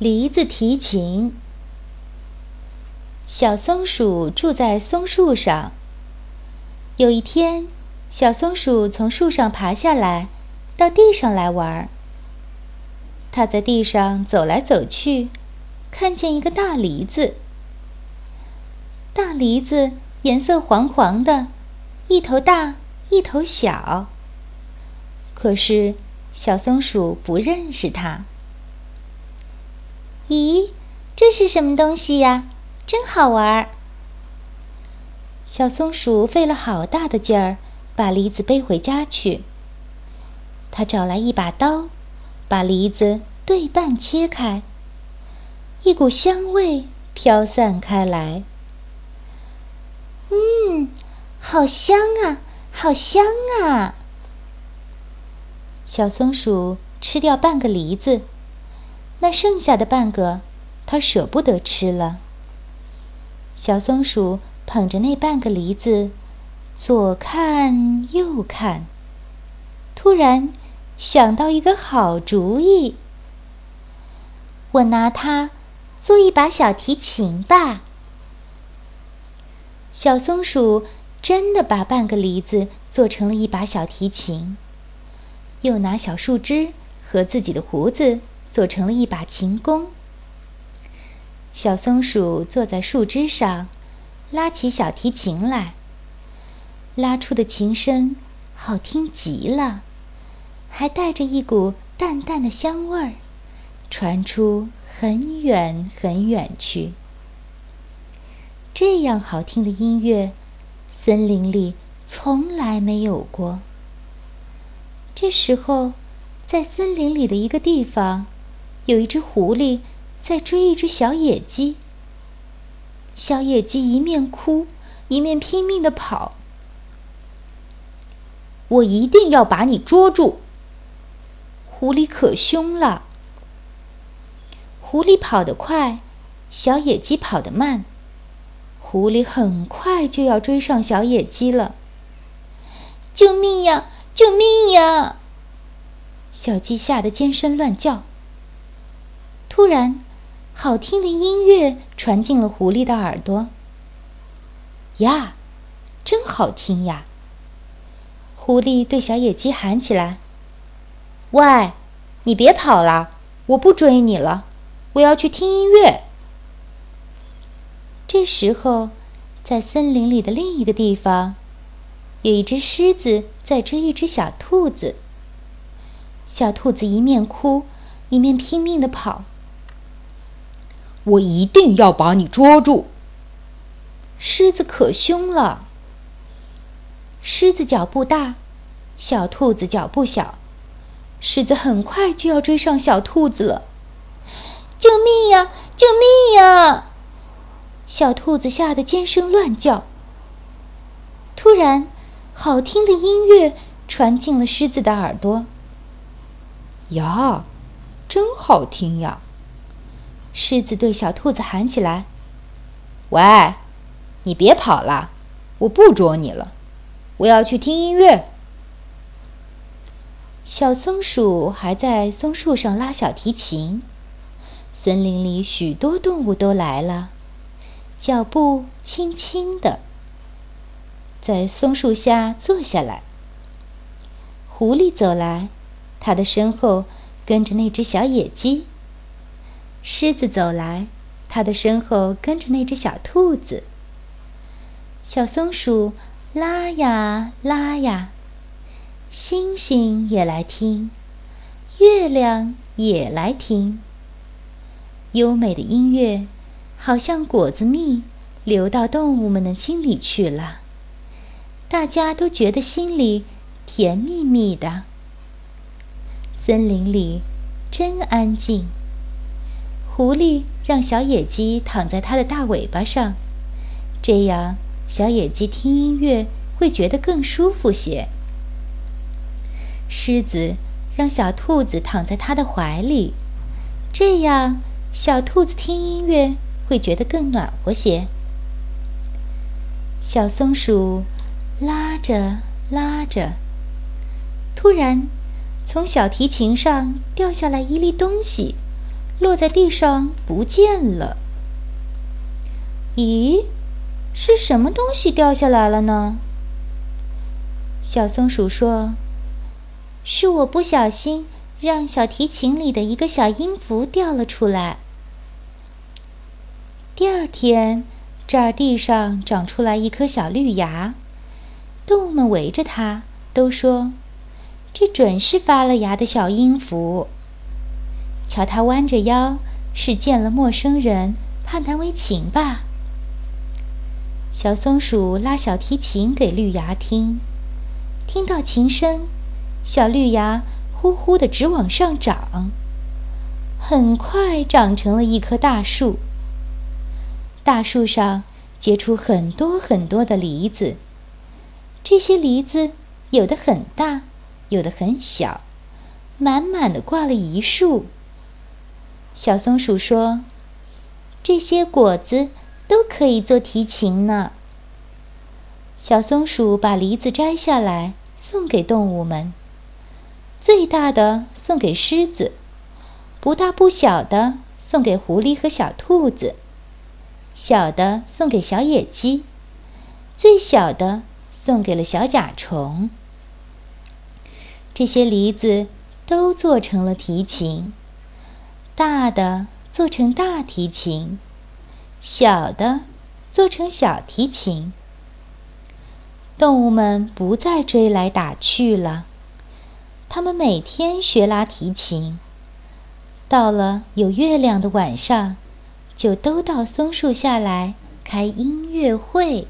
梨子提琴。小松鼠住在松树上。有一天，小松鼠从树上爬下来，到地上来玩。它在地上走来走去，看见一个大梨子。大梨子颜色黄黄的，一头大，一头小。可是小松鼠不认识它。咦，这是什么东西呀？真好玩儿。小松鼠费了好大的劲儿，把梨子背回家去。它找来一把刀，把梨子对半切开。一股香味飘散开来。嗯，好香啊，好香啊！小松鼠吃掉半个梨子，那剩下的半个，它舍不得吃了。小松鼠。捧着那半个梨子，左看右看，突然想到一个好主意。我拿它做一把小提琴吧。小松鼠真的把半个梨子做成了一把小提琴，又拿小树枝和自己的胡子做成了一把琴弓。小松鼠坐在树枝上。拉起小提琴来，拉出的琴声好听极了，还带着一股淡淡的香味儿，传出很远很远去。这样好听的音乐，森林里从来没有过。这时候，在森林里的一个地方，有一只狐狸在追一只小野鸡。小野鸡一面哭，一面拼命的跑。我一定要把你捉住！狐狸可凶了。狐狸跑得快，小野鸡跑得慢。狐狸很快就要追上小野鸡了。救命呀！救命呀！小鸡吓得尖声乱叫。突然。好听的音乐传进了狐狸的耳朵。呀，真好听呀！狐狸对小野鸡喊起来：“喂，你别跑了，我不追你了，我要去听音乐。”这时候，在森林里的另一个地方，有一只狮子在追一只小兔子。小兔子一面哭，一面拼命的跑。我一定要把你捉住！狮子可凶了。狮子脚步大，小兔子脚步小，狮子很快就要追上小兔子了。救命呀！救命呀！小兔子吓得尖声乱叫。突然，好听的音乐传进了狮子的耳朵。呀，真好听呀！狮子对小兔子喊起来：“喂，你别跑了，我不捉你了，我要去听音乐。”小松鼠还在松树上拉小提琴。森林里许多动物都来了，脚步轻轻的，在松树下坐下来。狐狸走来，它的身后跟着那只小野鸡。狮子走来，它的身后跟着那只小兔子。小松鼠拉呀拉呀，星星也来听，月亮也来听。优美的音乐，好像果子蜜，流到动物们的心里去了。大家都觉得心里甜蜜蜜的。森林里真安静。狐狸让小野鸡躺在它的大尾巴上，这样小野鸡听音乐会觉得更舒服些。狮子让小兔子躺在它的怀里，这样小兔子听音乐会觉得更暖和些。小松鼠拉着拉着，突然从小提琴上掉下来一粒东西。落在地上不见了。咦，是什么东西掉下来了呢？小松鼠说：“是我不小心让小提琴里的一个小音符掉了出来。”第二天，这儿地上长出来一颗小绿芽，动物们围着它，都说：“这准是发了芽的小音符。”瞧，它弯着腰，是见了陌生人，怕难为情吧？小松鼠拉小提琴给绿芽听。听到琴声，小绿芽呼呼的直往上长，很快长成了一棵大树。大树上结出很多很多的梨子，这些梨子有的很大，有的很小，满满的挂了一树。小松鼠说：“这些果子都可以做提琴呢。”小松鼠把梨子摘下来。送给动物们，最大的送给狮子，不大不小的送给狐狸和小兔子，小的送给小野鸡，最小的送给了小甲虫。这些梨子都做成了提琴，大的做成大提琴，小的做成小提琴。动物们不再追来打去了，它们每天学拉提琴。到了有月亮的晚上，就都到松树下来开音乐会。